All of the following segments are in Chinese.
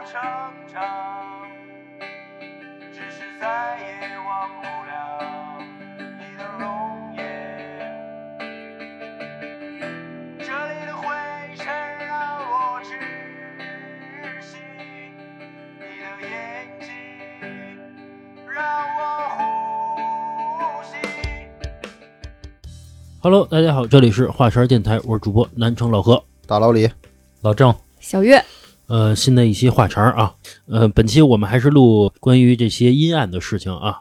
我成长，只是再也忘不了你的容颜。这里的灰尘让我窒息，你的眼睛让我呼吸。Hello，大家好，这里是华山电台，我是主播南城老何。大老李，老郑，小月，呃，新的一期话茬儿啊，呃，本期我们还是录关于这些阴暗的事情啊。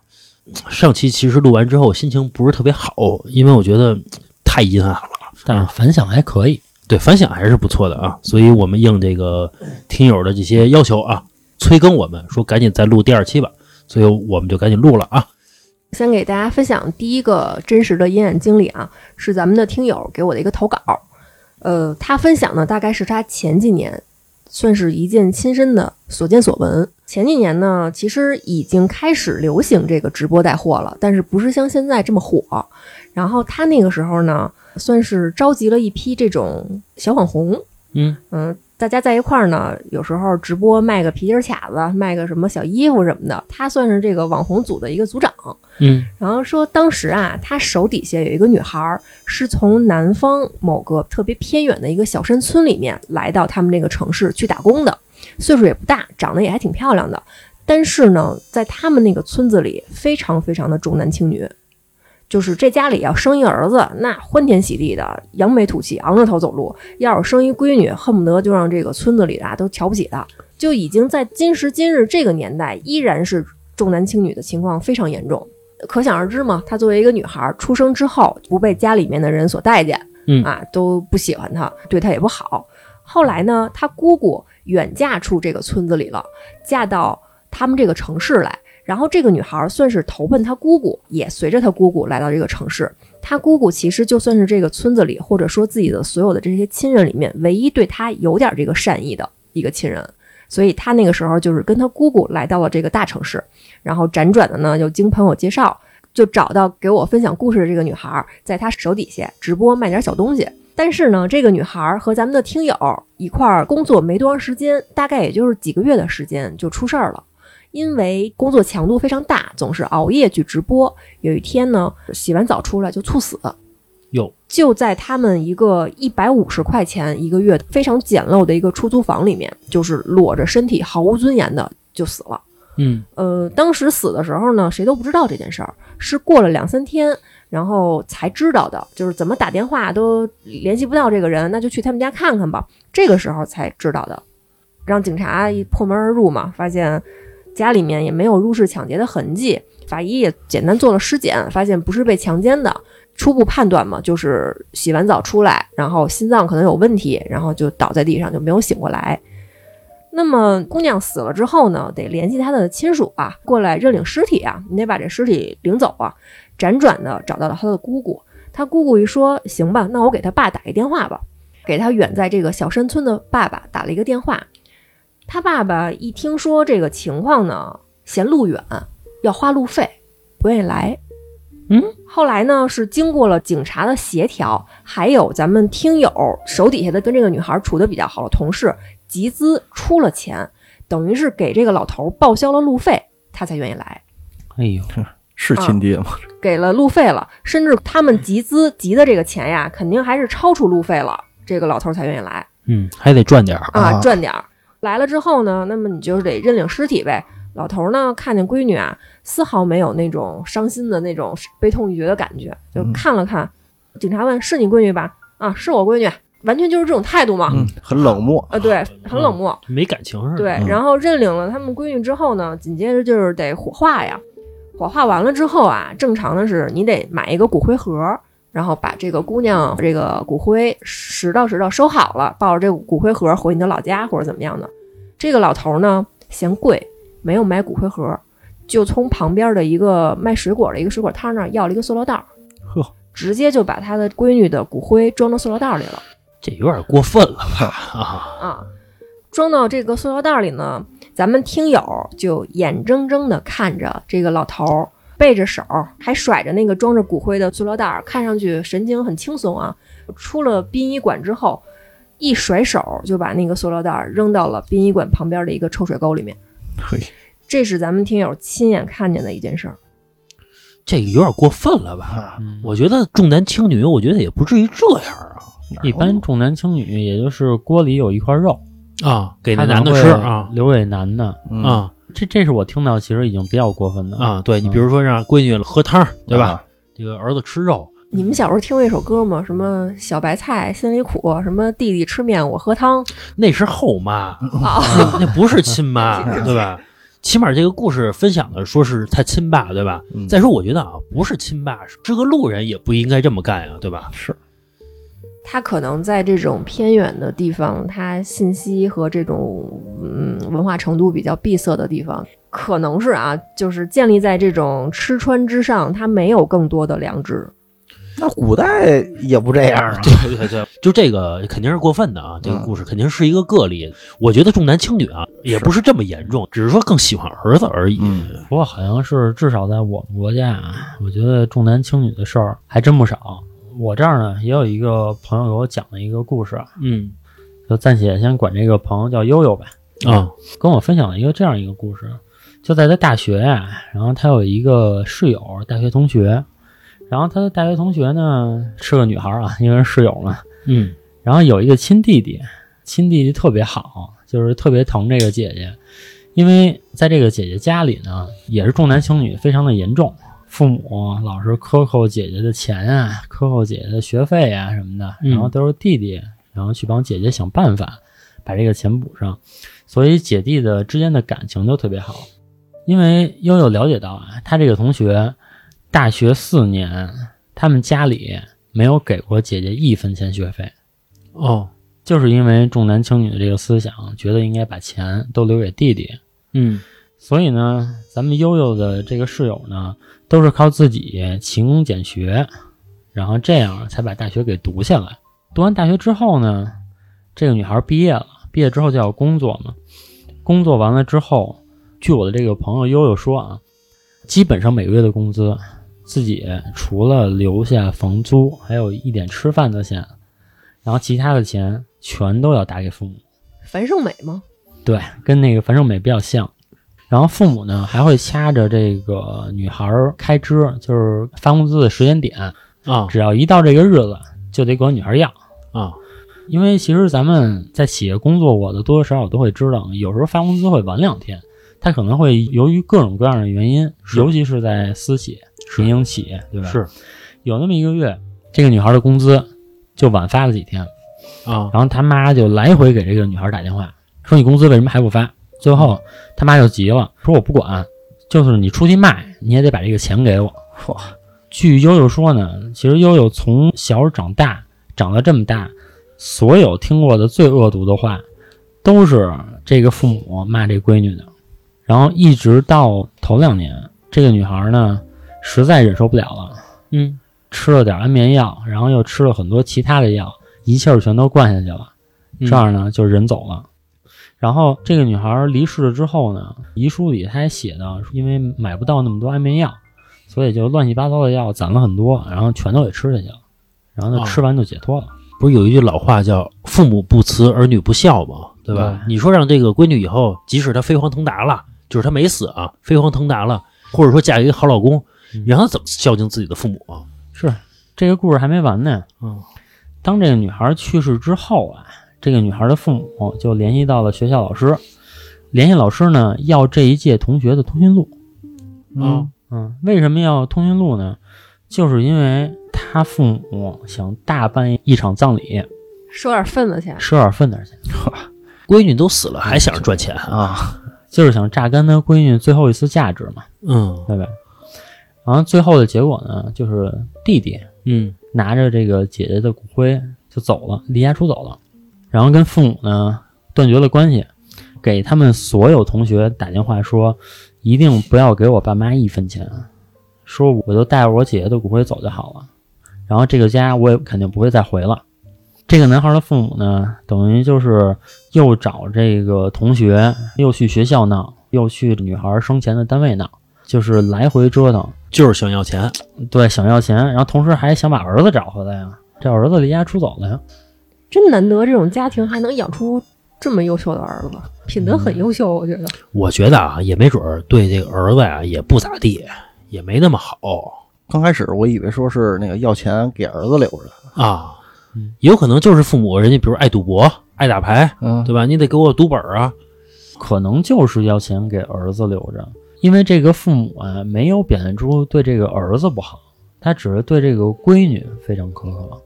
上期其实录完之后心情不是特别好，因为我觉得太阴暗了，但是反响还可以。对反响还是不错的啊，所以我们应这个听友的这些要求啊，催更我们说赶紧再录第二期吧，所以我们就赶紧录了啊。先给大家分享第一个真实的阴暗经历啊，是咱们的听友给我的一个投稿。呃，他分享呢，大概是他前几年算是一件亲身的所见所闻。前几年呢，其实已经开始流行这个直播带货了，但是不是像现在这么火。然后他那个时候呢，算是召集了一批这种小网红，嗯嗯，大家在一块儿呢，有时候直播卖个皮筋儿卡子，卖个什么小衣服什么的，他算是这个网红组的一个组长。嗯然后说，当时啊，他手底下有一个女孩儿，是从南方某个特别偏远的一个小山村里面来到他们那个城市去打工的，岁数也不大，长得也还挺漂亮的。但是呢，在他们那个村子里，非常非常的重男轻女，就是这家里要生一儿子，那欢天喜地的，扬眉吐气，昂着头走路；要是生一闺女，恨不得就让这个村子里的都瞧不起她。就已经在今时今日这个年代，依然是重男轻女的情况非常严重。可想而知嘛，她作为一个女孩，出生之后不被家里面的人所待见，嗯啊，都不喜欢她，对她也不好。后来呢，她姑姑远嫁出这个村子里了，嫁到他们这个城市来。然后这个女孩算是投奔她姑姑，也随着她姑姑来到这个城市。她姑姑其实就算是这个村子里，或者说自己的所有的这些亲人里面，唯一对她有点这个善意的一个亲人。所以她那个时候就是跟她姑姑来到了这个大城市，然后辗转的呢，又经朋友介绍，就找到给我分享故事的这个女孩，在她手底下直播卖点小东西。但是呢，这个女孩和咱们的听友一块儿工作没多长时间，大概也就是几个月的时间就出事儿了。因为工作强度非常大，总是熬夜去直播。有一天呢，洗完澡出来就猝死，有，就在他们一个一百五十块钱一个月非常简陋的一个出租房里面，就是裸着身体、毫无尊严的就死了。嗯呃，当时死的时候呢，谁都不知道这件事儿，是过了两三天，然后才知道的，就是怎么打电话都联系不到这个人，那就去他们家看看吧。这个时候才知道的，让警察一破门而入嘛，发现家里面也没有入室抢劫的痕迹，法医也简单做了尸检，发现不是被强奸的。初步判断嘛，就是洗完澡出来，然后心脏可能有问题，然后就倒在地上，就没有醒过来。那么姑娘死了之后呢，得联系她的亲属啊，过来认领尸体啊，你得把这尸体领走啊。辗转的找到了她的姑姑，她姑姑一说，行吧，那我给她爸打一电话吧，给她远在这个小山村的爸爸打了一个电话。他爸爸一听说这个情况呢，嫌路远，要花路费，不愿意来。嗯，后来呢是经过了警察的协调，还有咱们听友手底下的跟这个女孩处的比较好的同事集资出了钱，等于是给这个老头报销了路费，他才愿意来。哎呦，是亲爹吗？给了路费了，甚至他们集资集的这个钱呀，肯定还是超出路费了，这个老头才愿意来嗯，还得赚点啊赚点儿。来了之后呢，那么你就得认领尸体呗。老头呢，看见闺女啊，丝毫没有那种伤心的那种悲痛欲绝的感觉，就嗯看了看。警察问：“是你闺女吧？”啊，是我闺女，完全就是这种态度嘛。嗯，很冷漠。啊，对，很冷漠。没感情似的。对，嗯然后认领了他们闺女之后呢，紧接着就是得火化呀。火化完了之后啊，正常的是你得买一个骨灰盒，然后把这个姑娘这个骨灰拾到拾到收好了，抱着这个骨灰盒回你的老家或者怎么样的。这个老头呢嫌贵，没有买骨灰盒，就从旁边的一个卖水果的一个水果摊那儿要了一个塑料袋儿，呵，直接就把他的闺女的骨灰装到塑料袋里了。这有点过分了吧？啊，啊，装到这个塑料袋里呢，咱们听友就眼睁睁地看着这个老头儿背着手，还甩着那个装着骨灰的塑料袋儿，看上去神经很轻松啊。出了殡仪馆之后，一甩手就把那个塑料袋儿扔到了殡仪馆旁边的一个臭水沟里面。嘿，这是咱们听友亲眼看见的一件事儿。这个有点过分了吧？我觉得重男轻女，我觉得也不至于这样啊一般重男轻女，也就是锅里有一块肉，啊！给那男的吃啊留给男的。嗯，啊这这是我听到其实已经比较过分的。啊！对你嗯比如说让闺女喝汤，对吧？啊？这个儿子吃肉，你们小时候听过一首歌吗？什么小白菜心里苦，什么弟弟吃面我喝汤那是后妈，啊？那那不是亲妈，对吧？起码这个故事分享的说是他亲爸，对吧？嗯再说，我觉得啊，不是亲爸，是个路人也不应该这么干呀，对吧？是，他可能在这种偏远的地方，他信息和这种嗯文化程度比较闭塞的地方，可能是啊，就是建立在这种吃穿之上，他没有更多的良知。那古代也不这样啊。对对对，就这个肯定是过分的啊！这个故事肯定是一个个例。我觉得重男轻女啊，也不是这么严重，只是说更喜欢儿子而已。嗯不过好像是至少在我们国家啊，我觉得重男轻女的事儿还真不少。我这儿呢也有一个朋友给我讲了一个故事，嗯。就暂且先管这个朋友叫悠悠吧。啊。跟我分享了一个这样一个故事，就在他大学呀、然后他有一个室友，大学同学，然后他的大学同学呢是个女孩啊，因为是室友嘛，嗯。然后有一个亲弟弟，亲弟弟特别好，就是特别疼这个姐姐，因为在这个姐姐家里呢，也是重男轻女非常的严重，父母老是克扣姐姐的钱啊，克扣姐姐的学费啊什么的，嗯然后都是弟弟，然后去帮姐姐想办法把这个钱补上，所以姐弟的之间的感情就特别好。因为悠悠了解到啊，他这个同学大学四年，他们家里没有给过姐姐一分钱学费。哦就是因为重男轻女的这个思想，觉得应该把钱都留给弟弟，嗯所以呢，咱们悠悠的这个室友呢，都是靠自己勤工俭学，然后这样才把大学给读下来。读完大学之后呢，这个女孩毕业了，毕业之后就要工作嘛。工作完了之后，据我的这个朋友悠悠说啊，基本上每个月的工资，自己除了留下房租，还有一点吃饭的钱，然后其他的钱全都要打给父母。樊胜美吗？对，跟那个樊胜美比较像。然后父母呢还会掐着这个女孩儿开支，就是发工资的时间点，啊只要一到这个日子，就得管女孩要。啊因为其实咱们在企业工作过的，多多少少都会知道，有时候发工资会晚两天，他可能会由于各种各样的原因，尤其是在私企、民营企业，对吧？是有那么一个月，这个女孩的工资就晚发了几天，啊然后他妈就来回给这个女孩打电话，说你工资为什么还不发？最后他妈就急了，说我不管，就是你出去卖，你也得把这个钱给我。哇，据悠悠说呢，其实悠悠从小长大，长到这么大，所有听过的最恶毒的话，都是这个父母骂这闺女的。然后一直到头两年，这个女孩呢，实在忍受不了了，嗯吃了点安眠药，然后又吃了很多其他的药，一气儿全都灌下去了。嗯这样呢就人走了。然后这个女孩离世了之后呢，遗书里她还写到，因为买不到那么多安眠药，所以就乱七八糟的药攒了很多，然后全都给吃下去了。然后呢，哦吃完就解脱了。不是有一句老话叫“父母不慈，儿女不孝”吗？对吧？你说让这个闺女以后，即使她飞黄腾达了，就是她没死啊，飞黄腾达了，或者说嫁给一个好老公，嗯你让她怎么孝敬自己的父母啊？是这个故事还没完呢。嗯当这个女孩去世之后啊，这个女孩的父母就联系到了学校老师，联系老师呢要这一届同学的通讯录。嗯嗯，为什么要通讯录呢？就是因为他父母想大办一场葬礼，收点份子钱。收点份子钱，闺女都死了，还想着赚钱啊？啊，就是想榨干他闺女最后一丝价值嘛，嗯对吧？然后最后的结果呢，就是弟弟嗯拿着这个姐姐的骨灰就走了，离家出走了，然后跟父母呢断绝了关系，给他们所有同学打电话说，一定不要给我爸妈一分钱，说我就带着我姐姐的骨灰走就好了，然后这个家我也肯定不会再回了。这个男孩的父母呢，等于就是又找这个同学，又去学校闹，又去女孩生前的单位闹，就是来回折腾。就是想要钱。对，想要钱，然后同时还想把儿子找回来呀。这儿子离家出走了呀。真难得这种家庭还能养出这么优秀的儿子，品德很优秀，我觉得。我觉得啊，也没准儿对这个儿子呀、也不咋地，也没那么好刚开始我以为说是那个要钱给儿子留着，啊。有可能就是父母人家比如爱赌博、爱打牌，嗯，对吧？你得给我赌本儿啊。可能就是要钱给儿子留着，因为这个父母啊没有表现出对这个儿子不好，他只是对这个闺女非常苛刻。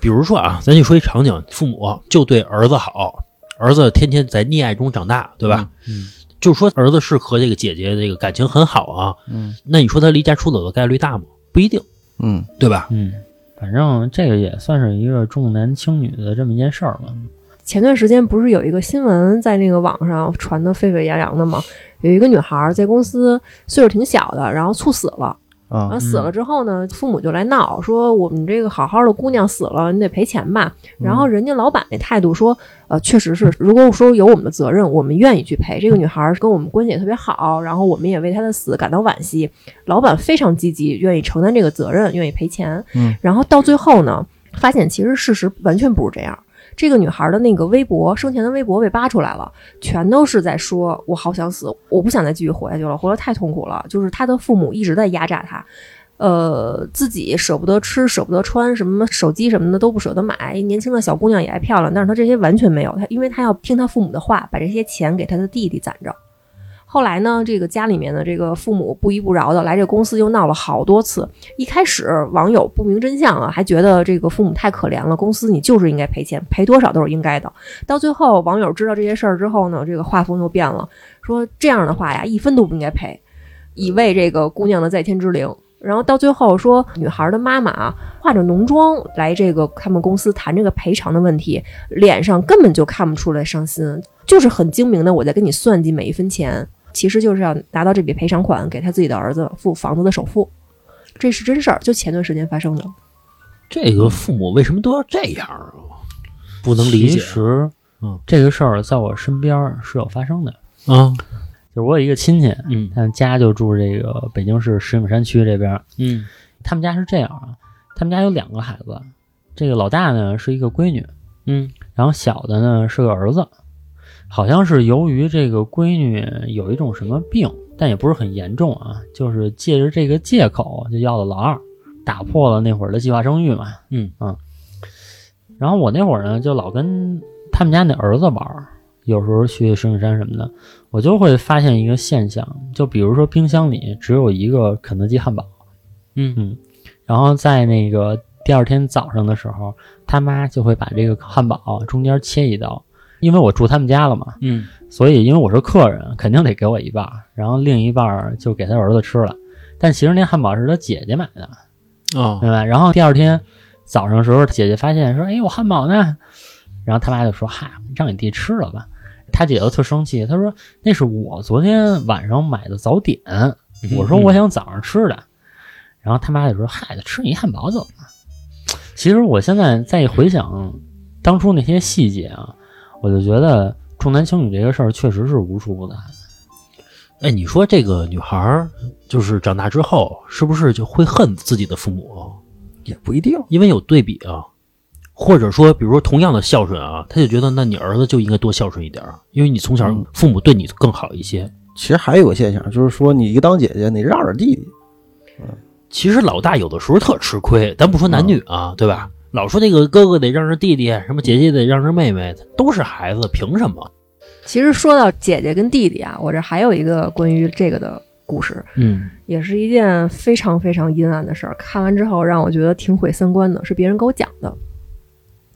比如说啊，咱就说一场景，父母就对儿子好，儿子天天在溺爱中长大，对吧？嗯，就说儿子是和这个姐姐这个感情很好啊，嗯那你说他离家出走的概率大吗？不一定，嗯，对吧？嗯，反正这个也算是一个重男轻女的这么一件事儿吧。前段时间不是有一个新闻在那个网上传的沸沸扬扬的吗？有一个女孩在公司岁数挺小的，然后猝死了。然啊后死了之后呢，父母就来闹，说我们这个好好的姑娘死了，你得赔钱吧。然后人家老板那态度说，呃，确实是，如果说有我们的责任，我们愿意去赔。这个女孩跟我们关系也特别好，然后我们也为她的死感到惋惜。老板非常积极，愿意承担这个责任，愿意赔钱。嗯，然后到最后呢，发现其实事实完全不是这样。这个女孩的那个微博，生前的微博被扒出来了，全都是在说：“我好想死，我不想再继续活下去了，活得太痛苦了。”就是她的父母一直在压榨她，呃，自己舍不得吃，舍不得穿，什么手机什么的都不舍得买。年轻的小姑娘也爱漂亮，但是她这些完全没有，她因为她要听她父母的话，把这些钱给她的弟弟攒着。后来呢，这个家里面的这个父母不依不饶的来这公司又闹了好多次。一开始网友不明真相啊，还觉得这个父母太可怜了，公司你就是应该赔钱，赔多少都是应该的。到最后，网友知道这些事儿之后呢，这个画风又变了，说这样的话呀，一分都不应该赔，以慰这个姑娘的在天之灵。然后到最后说，女孩的妈妈啊，化着浓妆来这个他们公司谈这个赔偿的问题，脸上根本就看不出来伤心，就是很精明的我在跟你算计每一分钱，其实就是要拿到这笔赔偿款给他自己的儿子付房子的首付，这是真事儿，就前段时间发生的。这个父母为什么都要这样啊？不能理解其实，嗯，这个事儿在我身边是有发生的。啊。就是我有一个亲戚，嗯他们家就住这个北京市石景山区这边。嗯他们家是这样啊，他们家有两个孩子，这个老大呢是一个闺女，嗯然后小的呢是个儿子。好像是由于这个闺女有一种什么病，但也不是很严重啊，就是借着这个借口就要了老二，打破了那会儿的计划生育嘛。嗯啊。然后我那会儿呢，就老跟他们家那儿子玩儿，有时候去石景山什么的，我就会发现一个现象，就比如说冰箱里只有一个肯德基汉堡，嗯嗯，然后在那个第二天早上的时候，他妈就会把这个汉堡中间切一刀，因为我住他们家了嘛，嗯所以因为我是客人，肯定得给我一半，然后另一半就给他儿子吃了。但其实那汉堡是他姐姐买的，啊明白？然后第二天早上的时候，姐姐发现说：“哎，我汉堡呢？”然后他妈就说：“嗨，让你弟吃了吧。”他姐就特生气，他说：“那是我昨天晚上买的早点，我说我想早上吃的。”然后他妈就说：“嗨，吃你汉堡怎么了？”其实我现在再一回想当初那些细节啊，我就觉得重男轻女这个事儿确实是无处不在。哎，你说这个女孩儿就是长大之后，是不是就会恨自己的父母？也不一定。因为有对比啊，或者说，比如说同样的孝顺啊，他就觉得那你儿子就应该多孝顺一点儿，因为你从小嗯父母对你更好一些。其实还有个现象，就是说你一个当姐姐，你让着弟弟，其实老大有的时候特吃亏，咱不说男女啊，对吧？老说那个哥哥得让着弟弟，什么姐姐得让着妹妹，都是孩子，凭什么？其实说到姐姐跟弟弟啊，我这还有一个关于这个的故事，嗯也是一件非常非常阴暗的事儿。看完之后让我觉得挺毁三观的，是别人给我讲的。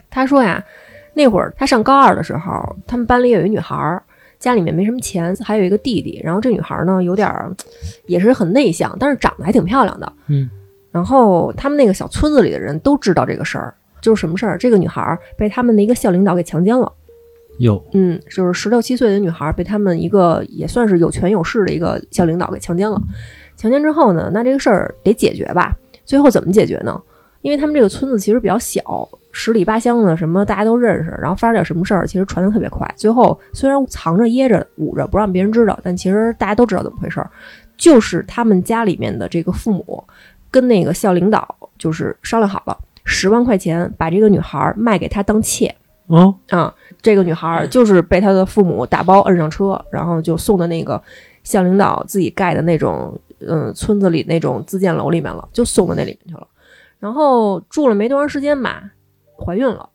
他说呀，那会儿他上高二的时候，他们班里有一女孩儿，家里面没什么钱，还有一个弟弟。然后这女孩呢，有点儿也是很内向，但是长得还挺漂亮的。嗯。然后他们那个小村子里的人都知道这个事儿，就是什么事儿？这个女孩儿被他们的一个校领导给强奸了。有，嗯，就是十六七岁的女孩被他们一个也算是有权有势的一个校领导给强奸了。强奸之后呢，那这个事儿得解决吧？最后怎么解决呢？因为他们这个村子其实比较小，十里八乡的，什么大家都认识，然后发生点什么事儿，其实传的特别快。最后虽然藏着掖着捂着不让别人知道，但其实大家都知道怎么回事儿，就是他们家里面的这个父母跟那个校领导就是商量好了，十万块钱把这个女孩卖给他当妾。哦，啊，这个女孩儿就是被她的父母打包摁上车，然后就送到那个校领导自己盖的那种嗯村子里那种自建楼里面了，就送到那里面去了。然后住了没多长时间吧，怀孕了。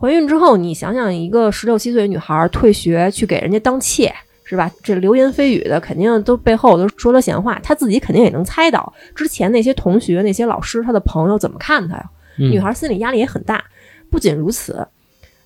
怀孕之后，你想想，一个十六七岁的女孩儿退学去给人家当妾，是吧？这流言蜚语的肯定都背后都说了闲话，他自己肯定也能猜到之前那些同学、那些老师、他的朋友怎么看他呀。嗯女孩心理压力也很大。不仅如此，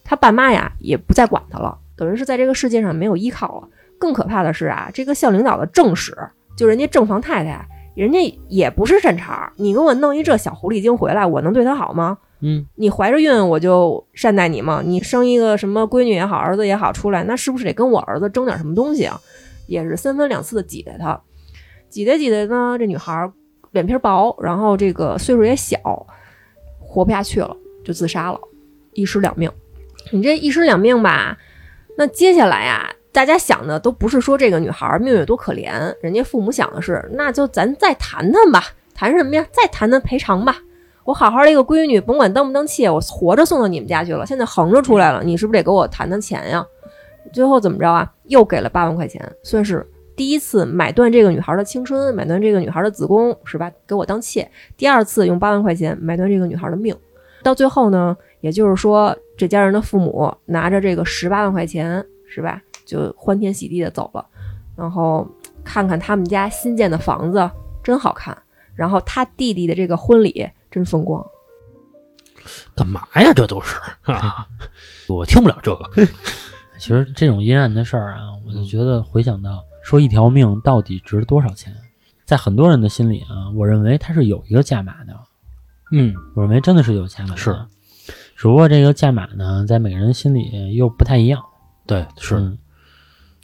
他爸妈呀也不再管他了，等于是在这个世界上没有依靠了。更可怕的是啊，这个校领导的正室，就人家正房太太，人家也不是善茬儿。你给我弄一这小狐狸精回来，我能对她好吗？嗯，你怀着孕我就善待你吗？你生一个什么闺女也好，儿子也好出来，那是不是得跟我儿子争点什么东西啊？也是三番两次的挤兑他，挤兑挤兑呢，这女孩脸皮薄，然后这个岁数也小，活不下去了，就自杀了，一尸两命。你这一尸两命吧，那接下来啊、大家想的都不是说这个女孩命有多可怜，人家父母想的是，那就咱再谈谈吧，谈什么呀？再谈谈赔偿吧。我好好的一个闺女，甭管当不当妾，我活着送到你们家去了，现在横着出来了，你是不是得给我谈谈钱呀？最后怎么着啊？又给了八万块钱，算是第一次买断这个女孩的青春，买断这个女孩的子宫，是吧？给我当妾。第二次用八万块钱买断这个女孩的命。到最后呢，也就是说，这家人的父母拿着这个十八万块钱，是吧？就欢天喜地的走了。然后看看他们家新建的房子，真好看。然后他弟弟的这个婚礼真风光。干嘛呀？这都是啊，我听不了这个。其实这种阴暗的事儿啊，我就觉得回想到说一条命到底值多少钱，在很多人的心里啊，我认为它是有一个价码的。嗯，我认为真的是有价码的，是只不过这个价码呢，在每个人心里又不太一样。对，是，嗯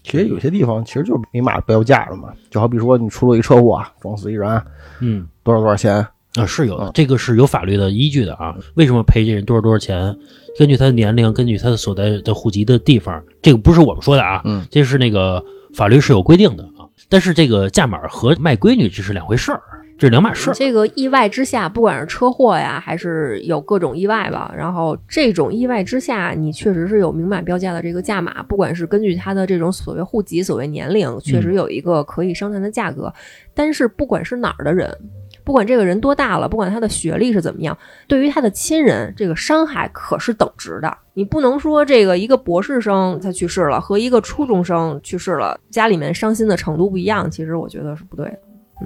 其实有些地方其实就是明码标价了嘛，就好比说你出了一车祸啊，撞死一人，嗯多少多少钱？啊，是有的嗯，这个是有法律的依据的啊。为什么赔这人多少多少钱？根据他的年龄，根据他的所在的户籍的地方，这个不是我们说的啊，嗯，这是那个法律是有规定的啊。但是这个价码和卖闺女这是两回事儿，这是两码事儿。这个意外之下，不管是车祸呀，还是有各种意外吧，然后这种意外之下，你确实是有明码标价的这个价码，不管是根据他的这种所谓户籍、所谓年龄，确实有一个可以商谈的价格。但是不管是哪儿的人，不管这个人多大了，不管他的学历是怎么样，对于他的亲人，这个伤害可是等值的。你不能说这个一个博士生他去世了和一个初中生去世了，家里面伤心的程度不一样，其实我觉得是不对的。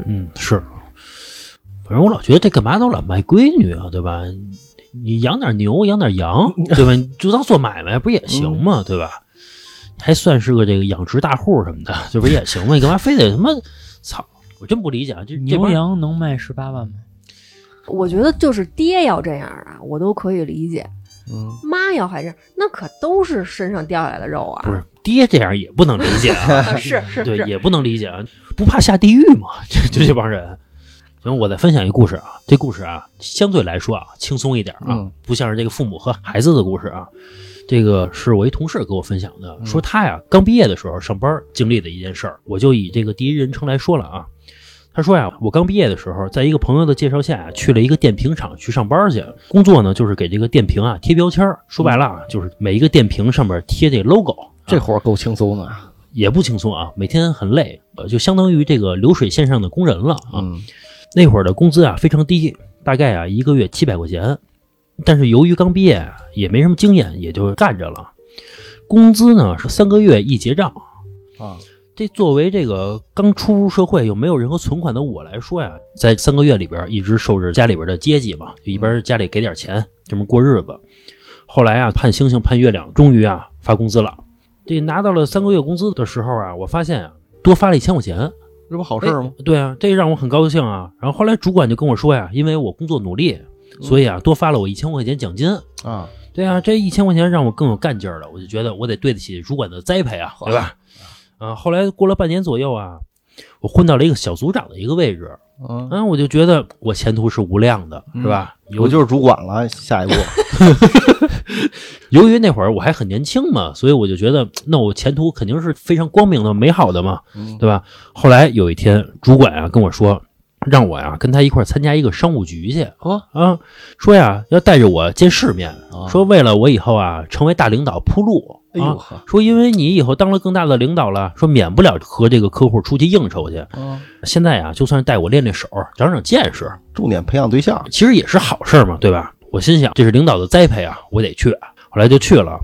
嗯，是。反正我老觉得这干嘛都老卖闺女啊，对吧？你养点牛，养点羊，对吧？你就当做买卖不也行吗？对吧？还算是个这个养殖大户什么的，这不也行吗？你干嘛非得他妈操？我真不理解啊！这这牛羊能卖十八万吗？我觉得就是爹要这样啊，我都可以理解。嗯，妈要还这样，那可都是身上掉下来的肉啊！不是爹这样也不能理解啊，啊，是是对，也不能理解啊，不怕下地狱吗？这就这帮人。行，我再分享一个故事啊，这故事啊相对来说啊轻松一点啊，嗯不像是这个父母和孩子的故事啊。这个是我一同事给我分享的，说他呀刚毕业的时候上班经历的一件事儿，我就以这个第一人称来说了啊。他说呀，我刚毕业的时候，在一个朋友的介绍下，去了一个电瓶厂去上班去。工作呢，就是给这个电瓶啊贴标签儿。说白了啊，就是每一个电瓶上面贴这 logo 啊。这活儿够轻松的。也不轻松啊，每天很累，呃，就相当于这个流水线上的工人了啊。嗯那会儿的工资啊非常低，大概啊一个月七百块钱，但是由于刚毕业，也没什么经验，也就干着了。工资呢是三个月一结账，啊，这作为这个刚出入社会又没有任何存款的我来说呀，在三个月里边一直受着家里边的接济嘛，就一边家里给点钱，这么过日子。后来啊，盼星星盼月亮，终于啊发工资了。这拿到了三个月工资的时候啊，我发现啊多发了一千块钱，这不好事儿吗？哎对啊，这让我很高兴啊。然后后来主管就跟我说呀，因为我工作努力，所以啊多发了我一千块钱奖金。啊，对啊，这一千块钱让我更有干劲儿了，我就觉得我得对得起主管的栽培啊，对吧？啊，后来过了半年左右啊，我混到了一个小组长的一个位置，嗯，啊，我就觉得我前途是无量的，是吧？由我就是主管了，下一步。由于那会儿我还很年轻嘛，所以我就觉得那我前途肯定是非常光明的、美好的嘛，嗯对吧？后来有一天，主管啊跟我说，让我呀跟他一块参加一个商务局去。哦。啊，说呀要带着我见世面，啊说为了我以后啊成为大领导铺路。啊，哎呦呵，说因为你以后当了更大的领导了，说免不了和这个客户出去应酬去。啊，现在呀，就算是带我练练手，长长见识，重点培养对象，其实也是好事儿嘛，对吧？我心想，这是领导的栽培啊，我得去。后来就去了，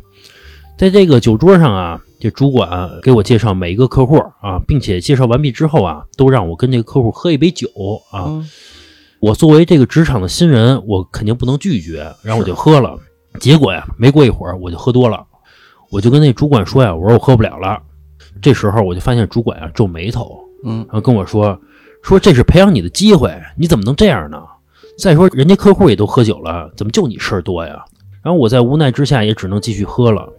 在这个酒桌上啊，这主管给我介绍每一个客户啊，并且介绍完毕之后啊，都让我跟这个客户喝一杯酒啊。嗯我作为这个职场的新人，我肯定不能拒绝，然后我就喝了。结果呀，没过一会儿我就喝多了，我就跟那主管说呀，我说我喝不了了。这时候我就发现主管啊皱眉头，嗯然后跟我说说这是培养你的机会，你怎么能这样呢？再说人家客户也都喝酒了，怎么就你事儿多呀？然后我在无奈之下也只能继续喝了。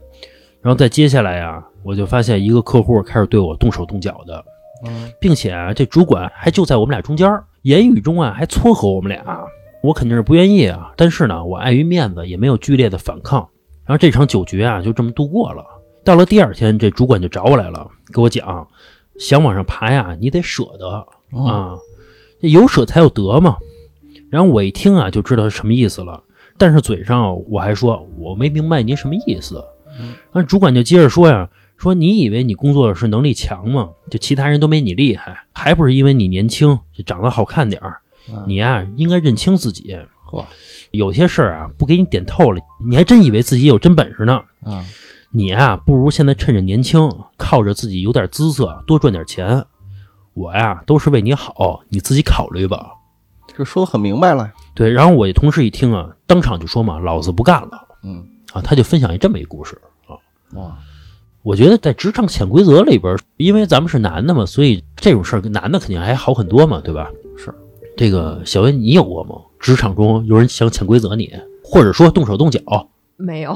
然后再接下来呀，我就发现一个客户开始对我动手动脚的，嗯并且啊，这主管还就在我们俩中间，言语中啊还撮合我们俩。我肯定是不愿意啊，但是呢，我碍于面子也没有剧烈的反抗。然后这场酒局啊就这么度过了。到了第二天，这主管就找我来了，给我讲，想往上爬呀，你得舍得啊啊，这有舍才有得嘛。然后我一听啊，就知道是什么意思了。但是嘴上我还说我没明白您什么意思。那主管就接着说呀，说你以为你工作是能力强吗？就其他人都没你厉害，还不是因为你年轻，就长得好看点儿。你呀、应该认清自己。嚯有些事儿啊，不给你点透了，你还真以为自己有真本事呢。啊你呀、不如现在趁着年轻，靠着自己有点姿色，多赚点钱。我呀，都是为你好，你自己考虑吧。这说的很明白了，对，然后我同事一听啊，当场就说嘛，老子不干了嗯啊！他就分享一这么一故事啊。哇，我觉得在职场潜规则里边，因为咱们是男的嘛，所以这种事儿跟男的肯定还好很多嘛，对吧？是这个小薇，你有过吗？职场中有人想潜规则你，或者说动手动脚，没有，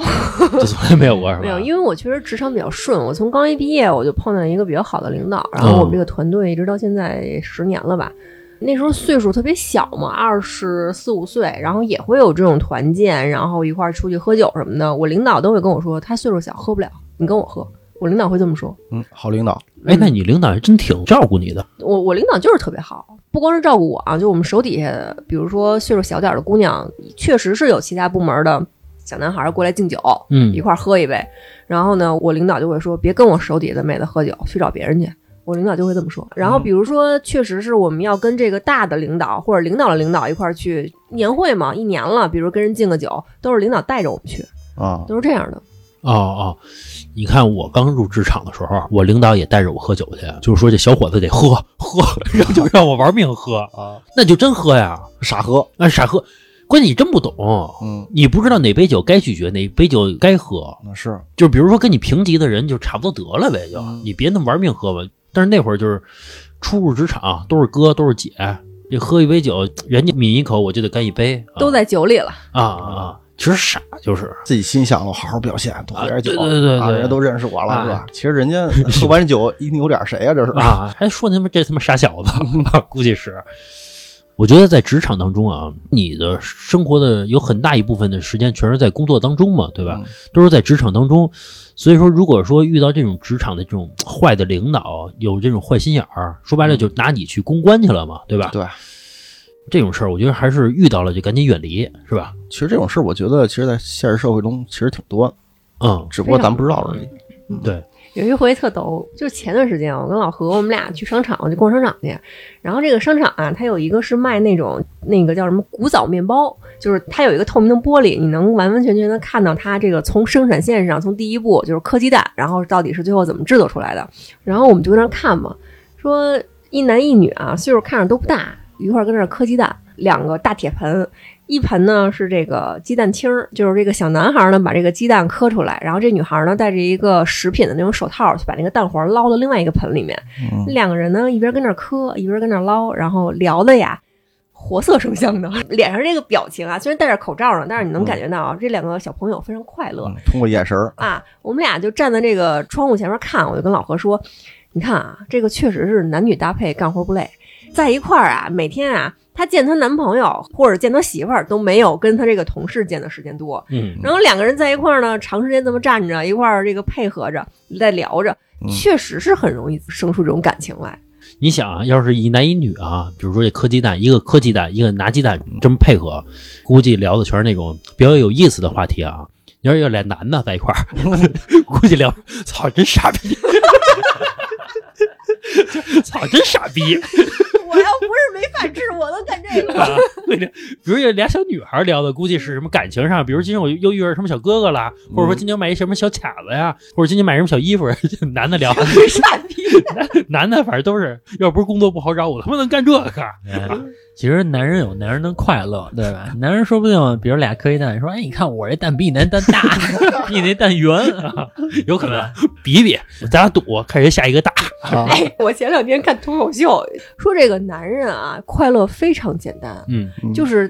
这从来没有过是吧？没有，因为我确实职场比较顺。我从刚一毕业，我就碰见一个比较好的领导，然后我们这个团队一直到现在十年了吧。那时候岁数特别小嘛，二十四五岁，然后也会有这种团建，然后一块儿出去喝酒什么的。我领导都会跟我说，他岁数小，喝不了，你跟我喝。我领导会这么说。嗯，好领导，哎，那你领导还真挺照顾你的。我我领导就是特别好，不光是照顾我啊，就我们手底下的，比如说岁数小点儿的姑娘，确实是有其他部门的小男孩儿过来敬酒，嗯一块儿喝一杯。然后呢，我领导就会说，别跟我手底下的妹子喝酒，去找别人去。我领导就会这么说。然后比如说，确实是我们要跟这个大的领导或者领导的领导一块儿去年会嘛，一年了，比如跟人敬个酒，都是领导带着我们去，啊，都是这样的。哦哦，你看我刚入职场的时候，我领导也带着我喝酒去，就是说这小伙子得喝喝，然后就让我玩命喝啊，那就真喝呀，傻喝，那傻喝。关键你真不懂，嗯，你不知道哪杯酒该拒绝，哪杯酒该喝。那是，就比如说跟你平级的人，就差不多得了呗，就、嗯你别那么玩命喝吧。但是那会儿就是初入职场，都是哥都是姐，这喝一杯酒，人家抿一口我就得干一杯，啊、都在酒里了，啊啊啊！其实傻就是自己心想了，好好表现，多喝点酒，啊对对对对啊人家都认识我了，啊是吧？其实人家喝完酒一扭点谁呀？这是，啊，还说他妈这他妈傻小子，估计是。我觉得在职场当中啊，你的生活的有很大一部分的时间全是在工作当中嘛，对吧？嗯都是在职场当中，所以说，如果说遇到这种职场的这种坏的领导，有这种坏心眼儿，说白了就拿你去公关去了嘛，对吧？对。这种事儿，我觉得还是遇到了就赶紧远离，是吧？其实这种事儿，我觉得其实，在现实社会中其实挺多的，嗯，只不过咱不知道而已。对，有一回特逗，就是前段时间我跟老何我们俩去商场去逛商场去，然后这个商场啊，它有一个是卖那种那个叫什么古早面包，就是它有一个透明的玻璃，你能完完全全的看到它这个从生产线上从第一步就是磕鸡蛋，然后到底是最后怎么制作出来的，然后我们就在那看嘛，说一男一女啊，岁数看着都不大，一块儿跟那磕鸡蛋，两个大铁盆。一盆呢是这个鸡蛋清儿，就是这个小男孩呢把这个鸡蛋磕出来，然后这女孩呢戴着一个食品的那种手套，去把那个蛋黄捞到另外一个盆里面。嗯两个人呢一边跟那儿磕，一边跟那儿捞，然后聊的呀活色生香的，脸上这个表情啊，虽然戴着口罩呢，但是你能感觉到啊，这两个小朋友非常快乐。嗯通过眼神儿，啊，我们俩就站在这个窗户前面看，我就跟老何说：“你看啊，这个确实是男女搭配，干活不累，在一块儿啊，每天啊，她见她男朋友或者见她媳妇儿都没有跟她这个同事见的时间多。嗯，然后两个人在一块儿呢，长时间这么站着一块儿，这个配合着在聊着，嗯确实是很容易生出这种感情来。你想啊，要是一男一女啊，比如说这磕鸡蛋，一个磕鸡蛋，一个拿鸡蛋，这么配合，估计聊的全是那种比较有意思的话题啊。要是有俩男的在一块儿，估计聊，操，真傻逼，操，真傻逼。我要不是没饭吃，我能干这个吗？啊，对的，比如有俩小女孩聊的，估计是什么感情上，比如今天我又遇到什么小哥哥啦，或者说今天买一什么小卡子呀，或者今天买什么小衣服，男的聊，傻逼！男的反正都是，要不是工作不好找，我他妈能干这个。哎 其实男人有男人的快乐，对吧？男人说不定，比如俩磕一蛋，说：“哎，你看我这蛋比你那蛋大，比你那蛋圆。有可能比比，咱俩赌，看谁下一个大。啊，哎，我前两天看脱口秀，说这个男人啊，快乐非常简单，嗯就是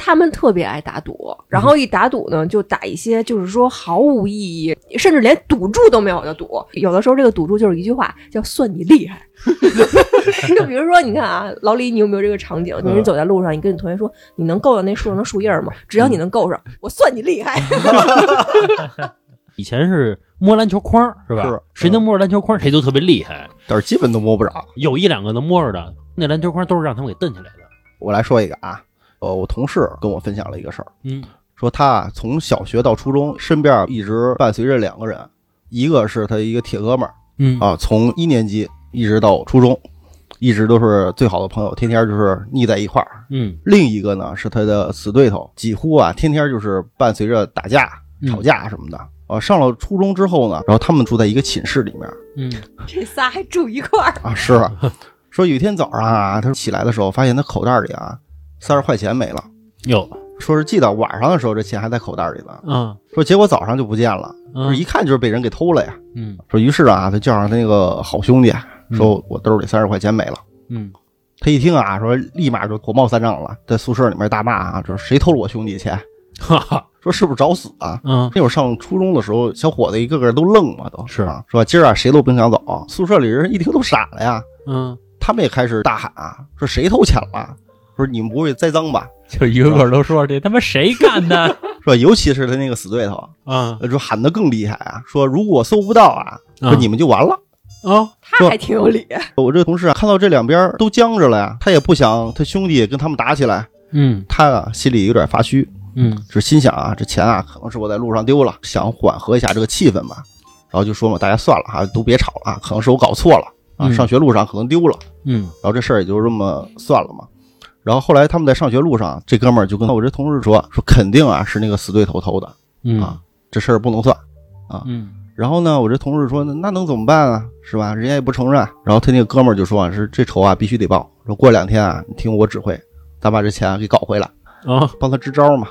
他们特别爱打赌，然后一打赌呢，就打一些就是说毫无意义，甚至连赌注都没有的赌。有的时候这个赌注就是一句话，叫“算你厉害”。就比如说，你看啊，老李，你有没有这个场景？就是你走在路上，你跟你同学说，你能够到那树上的树叶吗？只要你能够上，我算你厉害。以前是摸篮球框是吧？是谁能摸着篮球框，谁就特别厉害。但是基本都摸不着。有一两个能摸着的，那篮球框都是让他们给蹬起来的。我来说一个啊，呃，我同事跟我分享了一个事儿，嗯说他啊从小学到初中，身边一直伴随着两个人，一个是他一个铁哥们儿嗯啊，从一年级一直到初中，一直都是最好的朋友，天天就是腻在一块儿。嗯另一个呢是他的死对头，几乎啊天天就是伴随着打架、嗯吵架什么的。啊，上了初中之后呢，然后他们住在一个寝室里面嗯这仨还住一块儿，啊，是啊 说有一天早上啊，他起来的时候发现他口袋里啊三十块钱没了，哟说是记得晚上的时候这钱还在口袋里呢，嗯说结果早上就不见了，说嗯一看就是被人给偷了呀。嗯说于是啊，他叫上他那个好兄弟，说我兜里三十块钱没了。嗯他一听啊，说立马就火冒三丈了，在宿舍里面大骂啊，说谁偷了我兄弟钱？哈哈 说是不是找死啊？嗯那会儿上初中的时候，小伙子一个个都愣嘛，都是啊，说今儿啊谁都甭想走。宿舍里人一听都傻了呀，嗯，他们也开始大喊啊，说谁偷钱了？说你们不会栽赃吧？就一个个都说这他妈谁干的？说尤其是他那个死对头，啊呃说喊得更厉害啊，说如果搜不到啊，说你们就完了。啊他还挺有理。我这个同事啊，看到这两边都僵着了呀，他也不想他兄弟跟他们打起来，嗯他啊心里有点发虚，嗯就心想啊，这钱啊可能是我在路上丢了，想缓和一下这个气氛吧。然后就说嘛，大家算了哈，都别吵了啊，可能是我搞错了啊，嗯上学路上可能丢了，嗯然后这事儿也就这么算了嘛。然后后来他们在上学路上，这哥们儿就跟我这同事说，说肯定啊是那个死对头偷的，嗯啊这事儿不能算。嗯然后呢，我这同事说，那那能怎么办啊？是吧？人家也不承认。然后他那个哥们儿就说啊，是这仇啊必须得报，说过两天啊，你听我指挥，咱把这钱给搞回来，啊帮他支招嘛。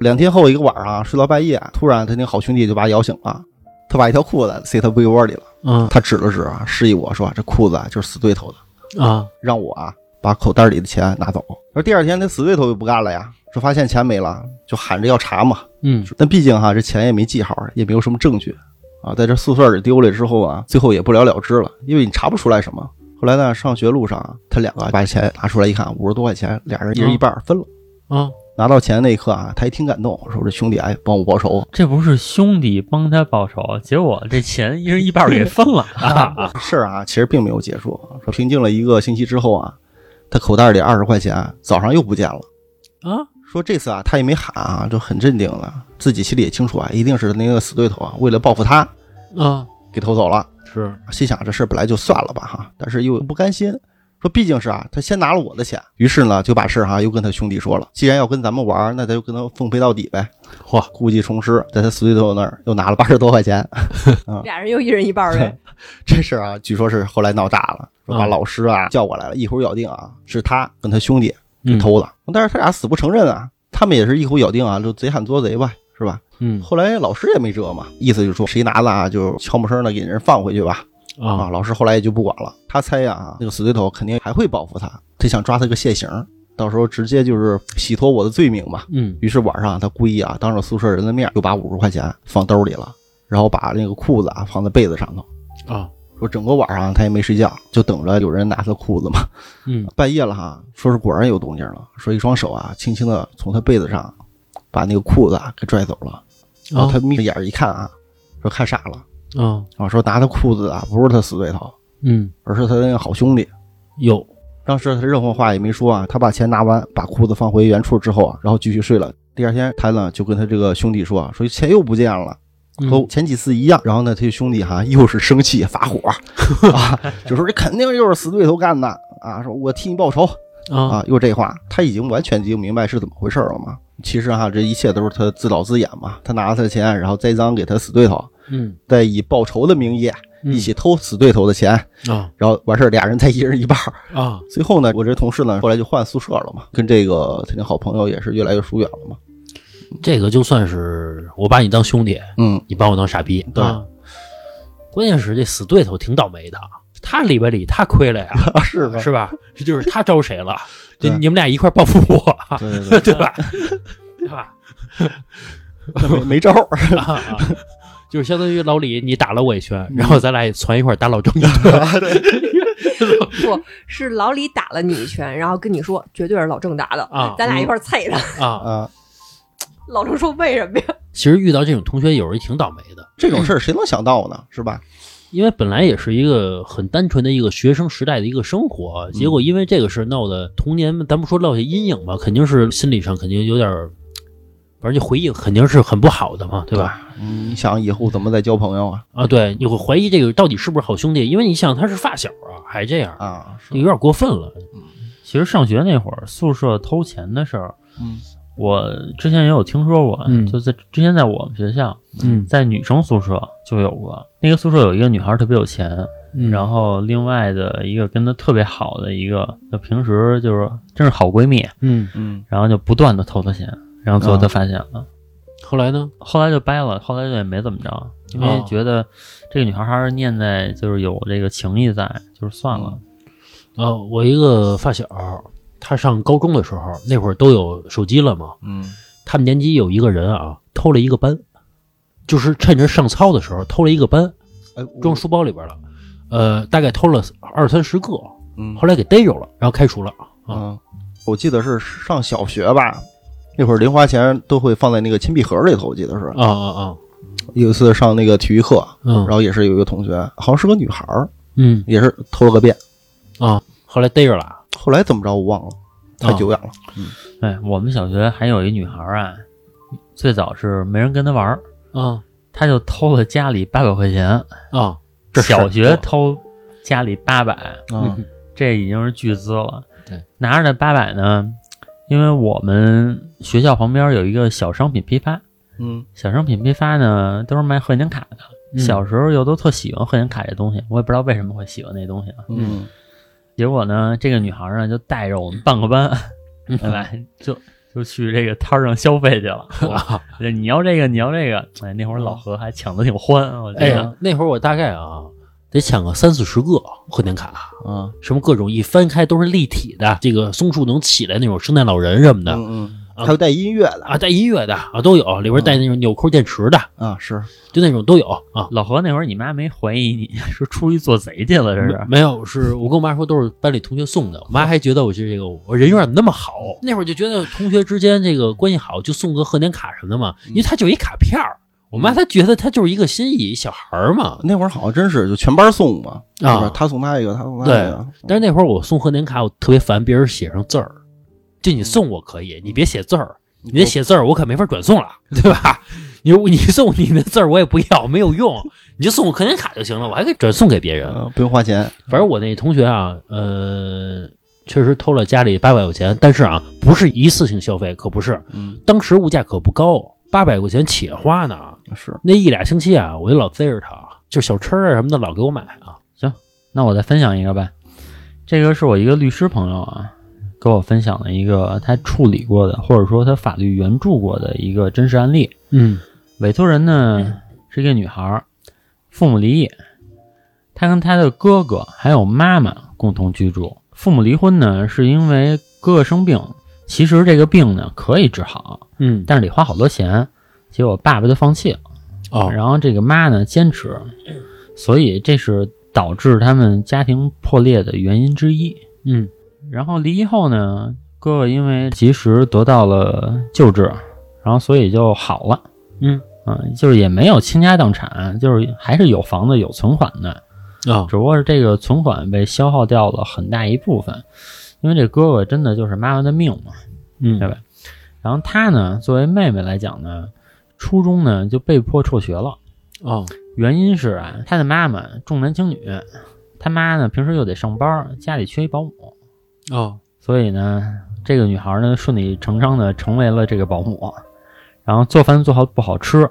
两天后一个晚上啊睡到半夜，突然他那个好兄弟就把他摇醒了，他把一条裤子塞他被窝里了，嗯他指了指啊，示意我说这裤子啊就是死对头的，啊让我啊把口袋里的钱拿走。而第二天那死对头就不干了呀，说发现钱没了，就喊着要查嘛。嗯但毕竟哈这钱也没记好，也没有什么证据啊，在这宿舍里丢了之后啊，最后也不了了之了，因为你查不出来什么。后来呢，上学路上啊，他两个把钱拿出来一看，五十多块钱，俩人一人一半分了。啊拿到钱那一刻啊，他也挺感动，说这兄弟哎帮我报仇。这不是兄弟帮他报仇，结果这钱一人一半给分了。啊事儿啊，其实并没有结束。说平静了一个星期之后啊，他口袋里二十块钱早上又不见了。啊说这次啊，他也没喊啊，就很镇定了，自己心里也清楚啊，一定是那个死对头啊，为了报复他啊给偷走了。是心想这事本来就算了吧哈，但是又不甘心，说毕竟是啊，他先拿了我的钱，于是呢就把事儿哈又跟他兄弟说了，既然要跟咱们玩，那咱就跟他奉陪到底呗。嚯，故技重施，在他死对头那儿又拿了八十多块钱。俩人又一人一半儿呗。这事儿啊，据说是后来闹大了，说把啊老师啊叫过来了，一口咬定啊是他跟他兄弟嗯偷的，但是他俩死不承认啊，他们也是一口咬定啊，就贼喊捉贼吧，是吧？嗯后来老师也没辙嘛，意思就是说谁拿了啊，就悄没声的给人放回去吧。啊，啊老师后来也就不管了。他猜呀、那个死对头肯定还会报复他，他想抓他个现行，到时候直接就是洗脱我的罪名嘛。嗯于是晚上他故意啊，当着宿舍人的面，就把五十块钱放兜里了，然后把那个裤子啊放在被子上头。啊说整个晚上他也没睡觉，就等着有人拿他裤子嘛。嗯 半夜了哈，说是果然有动静了，说一双手啊轻轻的从他被子上把那个裤子啊给拽走了。然后他眯着眼一看啊，说看傻了啊啊，说拿他裤子啊不是他死对头，嗯，而是他的那个好兄弟。有，当时他任何话也没说啊，他把钱拿完，把裤子放回原处之后啊，然后继续睡了。第二天他呢就跟他这个兄弟说啊，说钱又不见了。嗯。和前几次一样，然后呢，他兄弟哈又是生气发火。啊，就说这肯定又是死对头干的。啊，说我替你报仇。啊，啊，又这话，他已经完全就明白是怎么回事了嘛。其实哈，这一切都是他自导自演嘛，他拿了他的钱，然后栽赃给他死对头，嗯再以报仇的名义嗯一起偷死对头的钱，啊然后完事儿俩人再一人一半。啊，最后呢，我这同事呢后来就换宿舍了嘛，跟这个他那好朋友也是越来越疏远了嘛。这个就算是我把你当兄弟，嗯，你把我当傻逼，对啊关键是这死对头挺倒霉的，他里边里他亏了呀，是吧？是吧？这就是他招谁了？对就你们俩一块报复我，对对对，对吧？对吧？没没招儿。就是相当于老李，你打了我一拳，然后咱俩也攒一块打老郑一顿。不是老李打了你一拳，然后跟你说绝对是老郑打的啊咱俩一块儿啐他。啊，啊，老郑说为什么呀？其实遇到这种同学，有时候也挺倒霉的，这种事儿谁能想到呢？是吧？因为本来也是一个很单纯的一个学生时代的一个生活，结果因为这个事闹的童年，咱不说落下阴影吧，肯定是心理上肯定有点儿，反正这回忆肯定是很不好的嘛，对吧？嗯，你想以后怎么再交朋友啊？啊，对，你会怀疑这个到底是不是好兄弟，因为你想他是发小啊，还这样，啊，有点过分了。其实上学那会儿，宿舍偷钱的事儿，嗯我之前也有听说过，嗯就在之前在我们学校，嗯在女生宿舍就有过。那个宿舍有一个女孩特别有钱，嗯然后另外的一个跟她特别好的一个，就平时就是真是好闺蜜，嗯，嗯然后就不断的偷她钱，然后最后他发现了，后来呢？后来就掰了，后来就也没怎么着，因为哦。觉得这个女孩还是念在就是有这个情谊在，就是算了。啊，我一个发小，他上高中的时候，那会儿都有手机了嘛，嗯。他们年级有一个人啊，偷了一个班，就是趁着上操的时候偷了一个班，哎，装书包里边了，呃，大概偷了二三十个，嗯。后来给逮着了，然后开除了。啊，嗯，我记得是上小学吧，那会儿零花钱都会放在那个铅笔盒里头，我记得是。啊啊啊，有一次上那个体育课，嗯然后也是有一个同学，好像是个女孩儿，嗯也是偷了个遍，啊，后来逮着了。后来怎么着我忘了，太久远了。哎，我们小学还有一女孩啊，最早是没人跟她玩儿，啊她就偷了家里八百块钱，啊，小学偷家里八百，啊嗯这已经是巨资了。对，拿着那八百呢，因为我们学校旁边有一个小商品批发，嗯小商品批发呢都是卖贺年卡的。嗯小时候又都特喜欢贺年卡这东西，我也不知道为什么会喜欢那东西啊。嗯结果呢，这个女孩呢就带着我们半个班，嗯对吧？就就去这个摊上消费去了。啊，你要这个，你要这个，哎，那会儿老何还抢的挺欢，我觉得。哎呀，那会儿我大概啊得抢个三四十个贺年卡，啊什么各种一翻开都是立体的，这个松树能起来那种圣诞老人什么的嗯嗯，啊还有带音乐的啊，带音乐的啊都有，里边带那种纽扣电池的，啊，是就那种都有啊。老何那会儿，你妈没怀疑你 是出去做贼去了，这是？没有，是我跟我妈说都是班里同学送的，我妈还觉得我是这个我人缘怎么那么好，那会儿就觉得同学之间这个关系好，就送个贺年卡什么的嘛，因为它就一卡片儿。我妈她觉得她就是一个心意，小孩儿嘛。那会儿好像真是就全班送嘛，啊吧？他送他一个，他送他一对个，但是那会儿我送贺年卡，我特别烦别人写上字儿，就你送我可以，你别写字儿，你那写字儿我可没法转送了，对吧？你你送你的字儿我也不要，没有用，你就送我贺年卡就行了，我还可以转送给别人。呃不用花钱，反正我那同学啊，呃，确实偷了家里八百块钱，但是啊，不是一次性消费，可不是，嗯，当时物价可不高，八百块钱且花呢。是，那一俩星期啊，我就老贼着他，就小吃啊什么的老给我买啊。行那我再分享一个呗，这个是我一个律师朋友啊，给我分享了一个他处理过的，或者说他法律援助过的一个真实案例。嗯委托人呢是一个女孩儿，父母离异，她跟她的哥哥还有妈妈共同居住。父母离婚呢，是因为哥哥生病，其实这个病呢可以治好，嗯但是得花好多钱，结果爸爸就放弃了。哦然后这个妈呢坚持，所以这是导致他们家庭破裂的原因之一。嗯然后离异后呢，哥哥因为及时得到了救治，然后所以就好了。嗯嗯，就是也没有倾家荡产，就是还是有房子有存款的。啊只不过是这个存款被消耗掉了很大一部分，因为这哥哥真的就是妈妈的命嘛，嗯对吧？然后他呢，作为妹妹来讲呢，初中呢就被迫辍学了，哦。原因是啊，他的妈妈重男轻女，他妈呢平时又得上班，家里缺一保姆，哦。所以呢，这个女孩呢顺理成章的成为了这个保姆，然后做饭做好不好吃，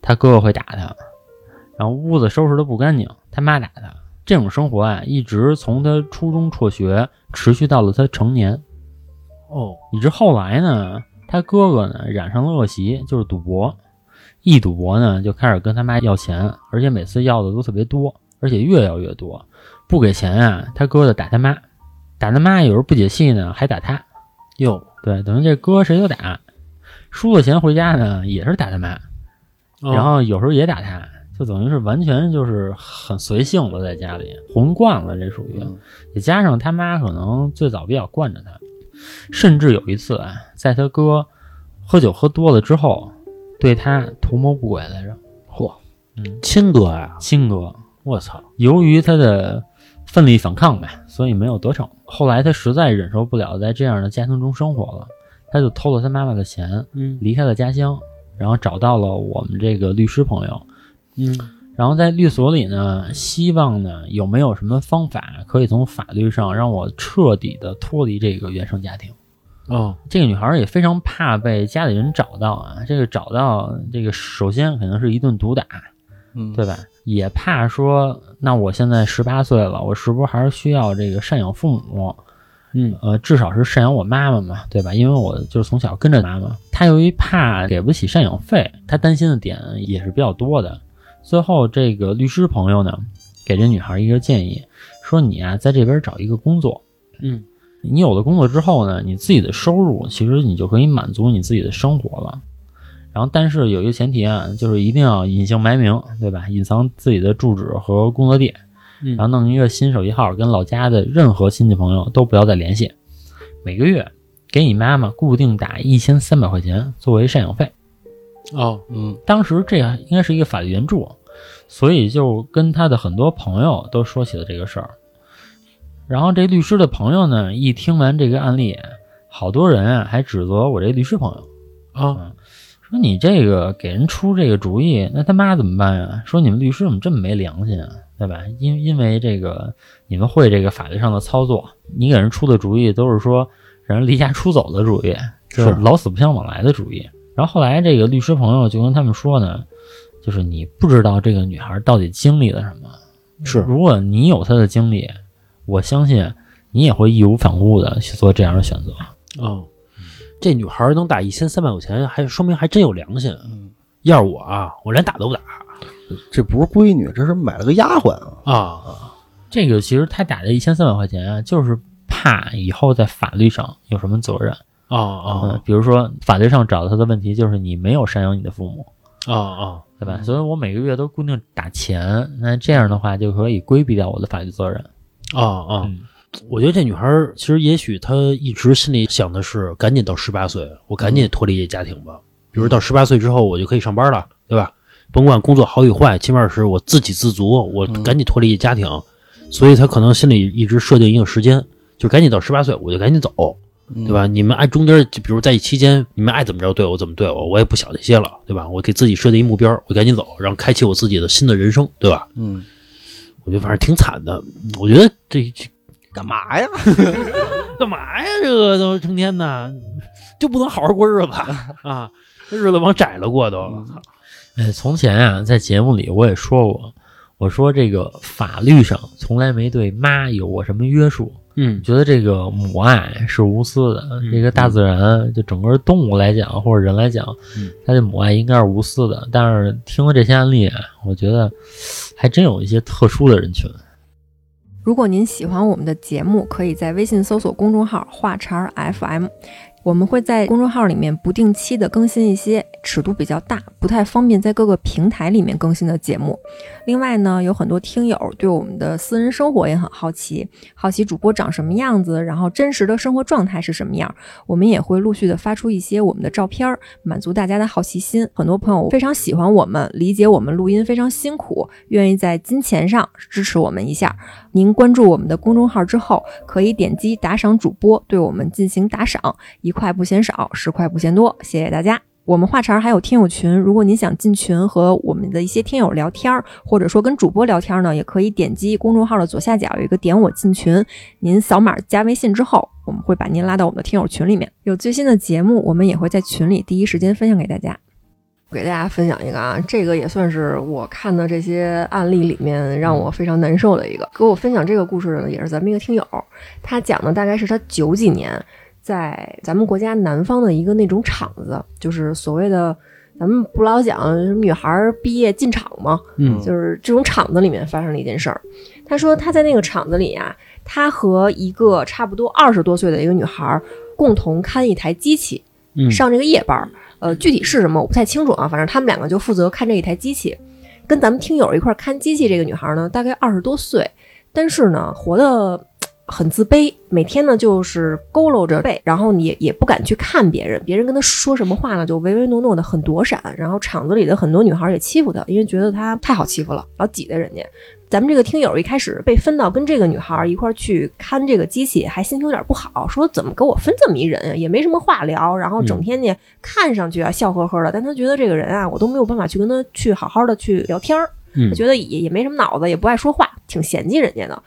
他哥哥会打他，然后屋子收拾的不干净，他妈打他。这种生活啊，一直从他初中辍学持续到了他成年，哦。以致后来呢，她哥哥呢染上了恶习，就是赌博，一赌博呢就开始跟他妈要钱，而且每次要的都特别多，而且越要越多，不给钱啊，他哥就打他妈，打他妈有时候不解气呢，还打他。哟，对，等于这哥谁都打，输了钱回家呢也是打他妈，哦然后有时候也打他，就等于是完全就是很随性了在家里混惯了，这属于，嗯。也加上他妈可能最早比较惯着他，甚至有一次啊，在他哥喝酒喝多了之后，对他图谋不轨来着，嚯，嗯，亲哥呀，亲哥，我操，由于他的奋力反抗呗，所以没有得逞。后来他实在忍受不了在这样的家庭中生活了，他就偷了他妈妈的钱，嗯。离开了家乡，然后找到了我们这个律师朋友，嗯然后在律所里呢，希望呢有没有什么方法可以从法律上让我彻底的脱离这个原生家庭。哦这个女孩也非常怕被家里人找到啊，这个找到这个首先可能是一顿毒打，嗯，对吧？也怕说，那我现在十八岁了，我是不是还是需要这个赡养父母？嗯呃，至少是赡养我妈妈嘛，对吧？因为我就是从小跟着妈妈。她由于怕给不起赡养费，她担心的点也是比较多的。最后，这个律师朋友呢，给这女孩一个建议，说你啊，在这边找一个工作，嗯你有了工作之后呢，你自己的收入其实你就可以满足你自己的生活了。然后，但是有一个前提啊，就是一定要隐姓埋名，对吧？隐藏自己的住址和工作地，嗯然后弄一个新手机号，跟老家的任何亲戚朋友都不要再联系。每个月给你妈妈固定打一千三百块钱作为赡养费。哦嗯当时这个应该是一个法律援助，所以就跟他的很多朋友都说起了这个事儿。然后这律师的朋友呢，一听完这个案例，好多人啊还指责我这律师朋友，啊说你这个给人出这个主意，那他妈怎么办呀？说你们律师怎么这么没良心啊，对吧？因因为这个你们会这个法律上的操作，你给人出的主意都是说让人离家出走的主意，就是老死不相往来的主意。然后后来这个律师朋友就跟他们说呢，就是你不知道这个女孩到底经历了什么，是如果你有她的经历，我相信你也会义无反顾的去做这样的选择。哦，这女孩能打一千三百块钱，还说明还真有良心。嗯，要是我啊，我连打都不打这不是闺女，这是买了个丫鬟啊。啊。这个其实他打这一千三百块钱啊，就是怕以后在法律上有什么责任。啊嗯啊，比如说法律上找到他的问题就是你没有赡养你的父母，啊啊！对吧？所以我每个月都固定打钱，那这样的话就可以规避掉我的法律责任。啊啊！嗯我觉得这女孩儿其实也许她一直心里想的是，赶紧到十八岁，我赶紧脱离这家庭吧。比如到十八岁之后，我就可以上班了，对吧？甭管工作好与坏，起码是我自给自足，我赶紧脱离这家庭。所以她可能心里一直设定一个时间，就赶紧到十八岁，我就赶紧走，对吧？你们爱中间，就比如在一期间，你们爱怎么着对我怎么对我，我也不想这些了，对吧？我给自己设定一目标，我赶紧走，然后开启我自己的新的人生，对吧？嗯，我觉得反正挺惨的。我觉得这这干嘛呀？干嘛呀？这个都成天的，就不能好好过日子啊？这日子往窄了过都。哎，从前啊，在节目里我也说过，我说这个法律上从来没对妈有过什么约束，嗯觉得这个母爱是无私的，这个大自然就整个动物来讲或者人来讲，嗯它的母爱应该是无私的。但是听了这些案例啊，我觉得还真有一些特殊的人群。如果您喜欢我们的节目，可以在微信搜索公众号“话茬 FM”，我们会在公众号里面不定期的更新一些尺度比较大、不太方便在各个平台里面更新的节目。另外呢，有很多听友对我们的私人生活也很好奇，好奇主播长什么样子，然后真实的生活状态是什么样。我们也会陆续的发出一些我们的照片，满足大家的好奇心。很多朋友非常喜欢我们，理解我们录音非常辛苦，愿意在金钱上支持我们一下。您关注我们的公众号之后，可以点击打赏主播，对我们进行打赏，一块不嫌少，十块不嫌多，谢谢大家。我们话茬还有听友群，如果您想进群和我们的一些听友聊天，或者说跟主播聊天呢，也可以点击公众号的左下角有一个点我进群，您扫码加微信之后，我们会把您拉到我们的听友群里面。有最新的节目，我们也会在群里第一时间分享给大家。给大家分享一个啊，这个也算是我看的这些案例里面让我非常难受的一个。给我分享这个故事的呢，也是咱们一个听友，他讲的大概是他九几年在咱们国家南方的一个那种厂子，就是所谓的咱们不老讲女孩儿毕业进厂嘛？嗯就是这种厂子里面发生了一件事儿。他说他在那个厂子里啊、他和一个差不多二十多岁的一个女孩儿共同看一台机器，嗯上这个夜班儿。呃，具体是什么我不太清楚啊，反正他们两个就负责看这一台机器。跟咱们听友一块儿看机器这个女孩呢，大概二十多岁，但是呢，活得很自卑，每天呢就是佝偻着背，然后也也不敢去看别人，别人跟他说什么话呢，就唯唯诺诺的，很躲闪。然后厂子里的很多女孩也欺负他，因为觉得他太好欺负了，老挤兑人家。咱们这个听友一开始被分到跟这个女孩一块儿去看这个机器，还心情有点不好，说怎么给我分这么一人啊，也没什么话聊，然后整天呢看上去啊笑呵呵的，但他觉得这个人啊，我都没有办法去跟他去好好的去聊天儿，觉得也也没什么脑子，也不爱说话，挺嫌弃人家的。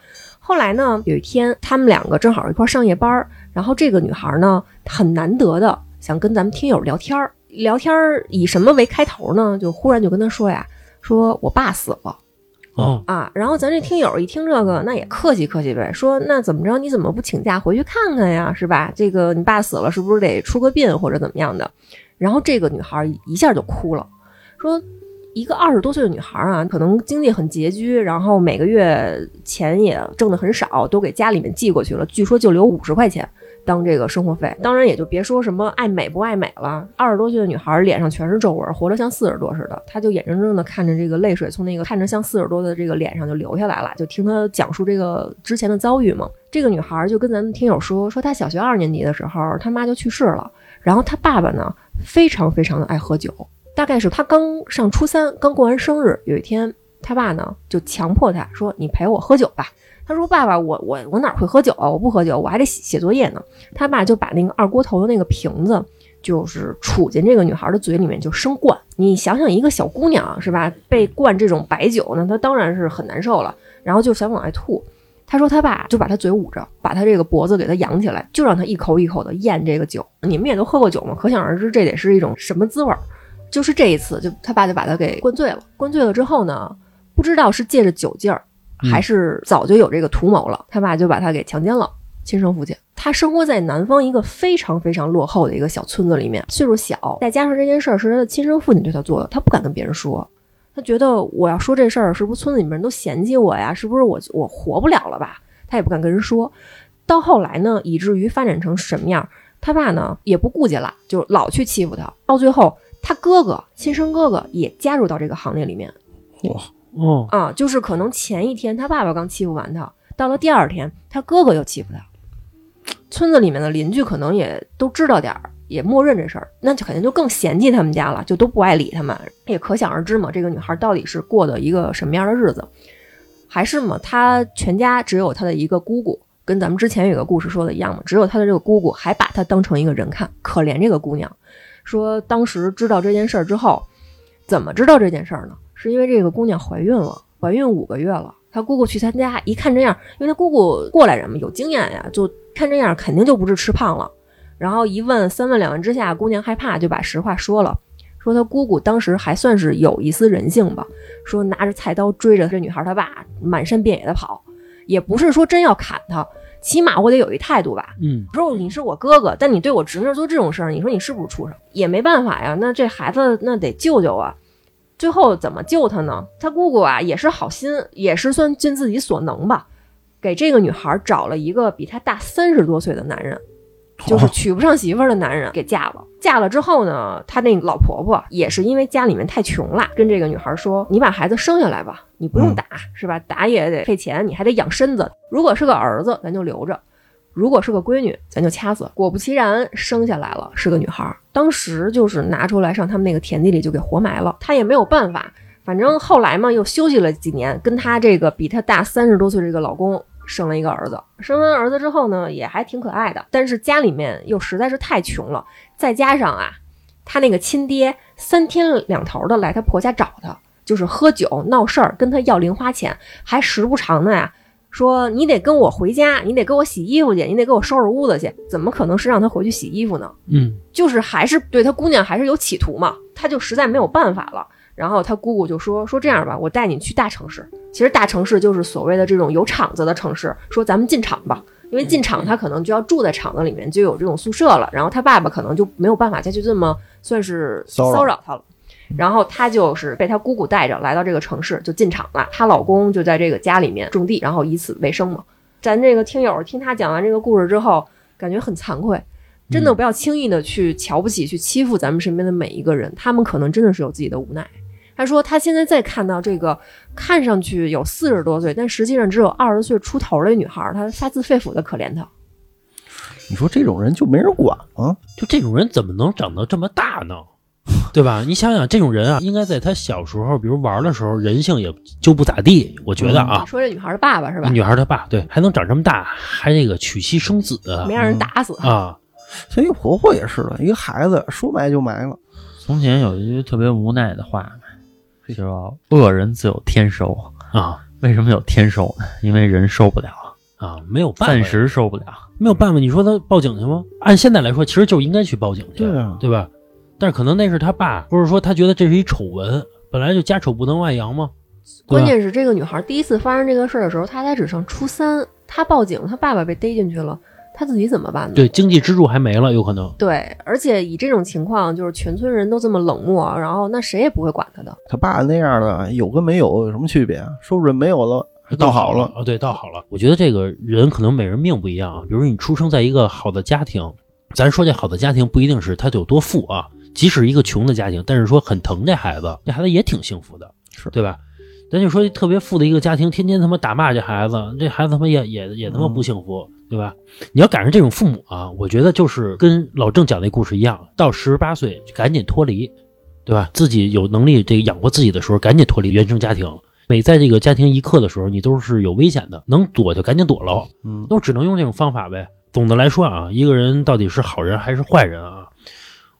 后来呢，有一天他们两个正好一块儿上夜班儿，然后这个女孩呢很难得的想跟咱们听友聊天儿，聊天儿以什么为开头呢？就忽然就跟他说呀，说我爸死了。哦，啊，然后咱这听友一听这个，那也客气客气呗，说那怎么着，你怎么不请假回去看看呀，是吧？这个你爸死了，是不是得出个殡或者怎么样的？然后这个女孩一下就哭了，说一个二十多岁的女孩啊，可能经济很拮据，然后每个月钱也挣得很少，都给家里面寄过去了，据说就留五十块钱。当这个生活费，当然也就别说什么爱美不爱美了。二十多岁的女孩脸上全是皱纹，活得像四十多似的。她就眼睁睁的看着这个泪水从那个看着像四十多的这个脸上就流下来了，就听她讲述这个之前的遭遇嘛。这个女孩就跟咱们听友说，说她小学二年级的时候，她妈就去世了，然后她爸爸呢非常非常的爱喝酒，大概是他刚上初三，刚过完生日，有一天他爸呢就强迫他说：“你陪我喝酒吧。”他说：“爸爸，我我我哪会喝酒啊？我不喝酒，我还得写写作业呢。”他爸就把那个二锅头的那个瓶子，就是杵进这个女孩的嘴里面就生灌。你想想，一个小姑娘是吧，被灌这种白酒呢，她当然是很难受了，然后就想往外吐。他说他爸就把他嘴捂着，把他这个脖子给他扬起来，就让他一口一口的咽这个酒。你们也都喝过酒吗，可想而知这得是一种什么滋味儿。就是这一次，就他爸就把他给灌醉了。灌醉了之后呢，不知道是借着酒劲儿，还是早就有这个图谋了，他爸就把他给强奸了。亲生父亲，他生活在南方一个非常非常落后的一个小村子里面，岁数小，再加上这件事儿是他的亲生父亲对他做的，他不敢跟别人说，他觉得我要说这事儿，是不是村子里面人都嫌弃我呀？是不是我我活不了了吧？他也不敢跟人说。到后来呢，以至于发展成什么样，他爸呢也不顾忌了，就老去欺负他。到最后，他哥哥亲生哥哥也加入到这个行列里面，哇哦，啊，就是可能前一天他爸爸刚欺负完他，到了第二天他哥哥又欺负他。村子里面的邻居可能也都知道点儿，也默认这事儿，那就肯定就更嫌弃他们家了，就都不爱理他们。也可想而知嘛，这个女孩到底是过的一个什么样的日子？还是嘛，她全家只有她的一个姑姑，跟咱们之前有个故事说的一样嘛，只有她的这个姑姑还把她当成一个人看，可怜这个姑娘。说当时知道这件事儿之后，怎么知道这件事儿呢？是因为这个姑娘怀孕了，怀孕五个月了。她姑姑去她家一看这样，因为她姑姑过来人嘛，有经验呀，就看这样肯定就不是吃胖了。然后一问三问两问之下，姑娘害怕，就把实话说了。说她姑姑当时还算是有一丝人性吧，说拿着菜刀追着这女孩她爸满山遍野的跑，也不是说真要砍她，起码我得有一态度吧。嗯，说你是我哥哥，但你对我侄女做这种事儿，你说你是不是畜生？也没办法呀，那这孩子那得救救啊。最后怎么救他呢？他姑姑啊也是好心，也是算尽自己所能吧，给这个女孩找了一个比她大三十多岁的男人，就是娶不上媳妇儿的男人给嫁了。嫁了之后呢，他那老婆婆也是因为家里面太穷了，跟这个女孩说：“你把孩子生下来吧，你不用打，是吧？打也得费钱，你还得养身子。如果是个儿子，咱就留着；如果是个闺女，咱就掐死。”果不其然，生下来了，是个女孩。当时就是拿出来上他们那个田地里就给活埋了。她也没有办法，反正后来嘛，又休息了几年，跟她这个比她大三十多岁这个老公。生了一个儿子，生完儿子之后呢，也还挺可爱的。但是家里面又实在是太穷了，再加上啊，他那个亲爹三天两头的来他婆家找他，就是喝酒闹事儿，跟他要零花钱，还时不常的呀，说你得跟我回家，你得给我洗衣服去，你得给我收拾屋子去。怎么可能是让他回去洗衣服呢？嗯，就是还是对他姑娘还是有企图嘛，他就实在没有办法了。然后他姑姑就说说这样吧，我带你去大城市。其实大城市就是所谓的这种有厂子的城市。说咱们进厂吧，因为进厂他可能就要住在厂子里面，就有这种宿舍了。然后他爸爸可能就没有办法再去这么算是骚扰他了。然后他就是被他姑姑带着来到这个城市，就进厂了。她老公就在这个家里面种地，然后以此为生嘛。咱这个听友听他讲完这个故事之后，感觉很惭愧。真的不要轻易的去瞧不起、去欺负咱们身边的每一个人，他们可能真的是有自己的无奈。他说他现在再看到这个看上去有四十多岁，但实际上只有二十岁出头的女孩，他发自肺腑的可怜她。你说这种人就没人管吗？就这种人怎么能长得这么大呢？对吧？你想想，这种人啊，应该在他小时候，比如玩的时候，人性也就不咋地。我觉得啊你，说这女孩的爸爸是吧？女孩她爸对，还能长这么大，还这个娶妻生子没让人打死。啊，所以婆婆也是的，一个孩子说埋就埋了。从前有一句特别无奈的话，就说恶人自有天收。啊为什么有天收呢？因为人受不了，啊，没有办法，暂时受不了。没有办法。你说他报警去吗？按现在来说，其实就应该去报警去，对啊对吧？但是可能那是他爸，或者说他觉得这是一丑闻，本来就家丑不能外扬嘛。关键是这个女孩第一次发生这个事儿的时候，她才只上初三，她报警，她爸爸被逮进去了，她自己怎么办呢？对，经济支柱还没了，有可能。对，而且以这种情况，就是全村人都这么冷漠，然后那谁也不会管他的。他爸那样的有跟没有有什么区别？说不准没有了，倒好了。啊，对，倒好了。我觉得这个人可能每人命不一样啊。比如你出生在一个好的家庭，咱说这好的家庭不一定是他有多富啊，即使一个穷的家庭，但是说很疼这孩子，这孩子也挺幸福的，是对吧？咱就说特别富的一个家庭，天天他妈打骂这孩子，这孩子他妈也也也他妈不幸福，对吧？你要赶上这种父母啊，我觉得就是跟老郑讲那故事一样，到十八岁就赶紧脱离，对吧？自己有能力这个养活自己的时候，赶紧脱离原生家庭。每在这个家庭一刻的时候，你都是有危险的，能躲就赶紧躲喽。嗯，都只能用这种方法呗。总的来说啊，一个人到底是好人还是坏人啊？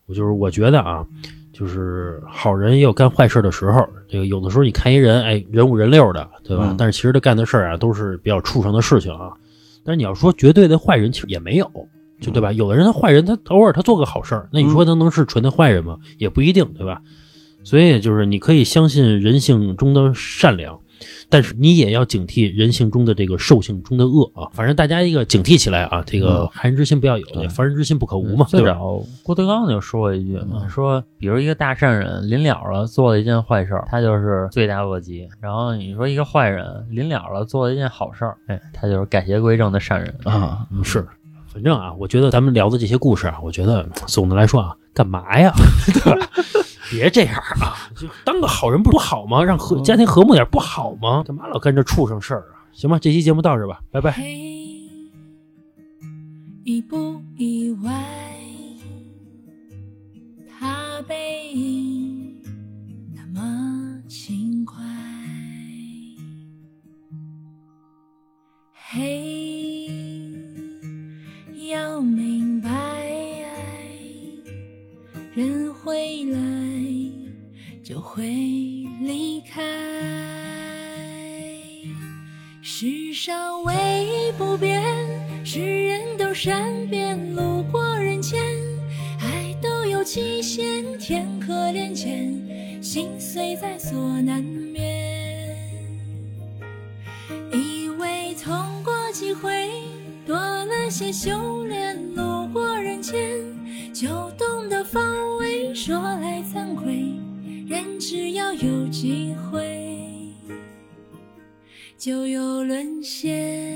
我就是我觉得啊，就是好人也有干坏事的时候。这个有的时候你看一人，哎，人五人六的，对吧？嗯但是其实他干的事儿啊，都是比较畜生的事情啊。但是你要说绝对的坏人，其实也没有，就对吧？有的人他坏人，他偶尔他做个好事儿，那你说他能是纯的坏人吗？也不一定，对吧？所以就是你可以相信人性中的善良，但是你也要警惕人性中的这个兽性中的恶啊。反正大家一个警惕起来啊，这个害人之心不要有，对防人之心不可无嘛，最对吧？早郭德纲就说过一句说比如一个大善人临了了做了一件坏事，他就是罪大恶极；然后你说一个坏人临了了做了一件好事儿，哎，他就是改邪归正的善人。啊，嗯，是，反正啊，我觉得咱们聊的这些故事啊，我觉得总的来说啊，干嘛呀，对吧？别这样啊，就当个好人不不好吗？让和家庭和睦点不好吗？干嘛老干这畜生事儿啊？行吧，这期节目到这儿吧，拜拜。嘿，意不意外？他背影那么轻快。嘿，要人会来就会离开。世上唯一不变，是人都善变，路过人间，爱都有期限，天可怜见，心碎在所难免。以为痛过几回，多了些修炼说来惭愧，人只要有机会。就有沦陷。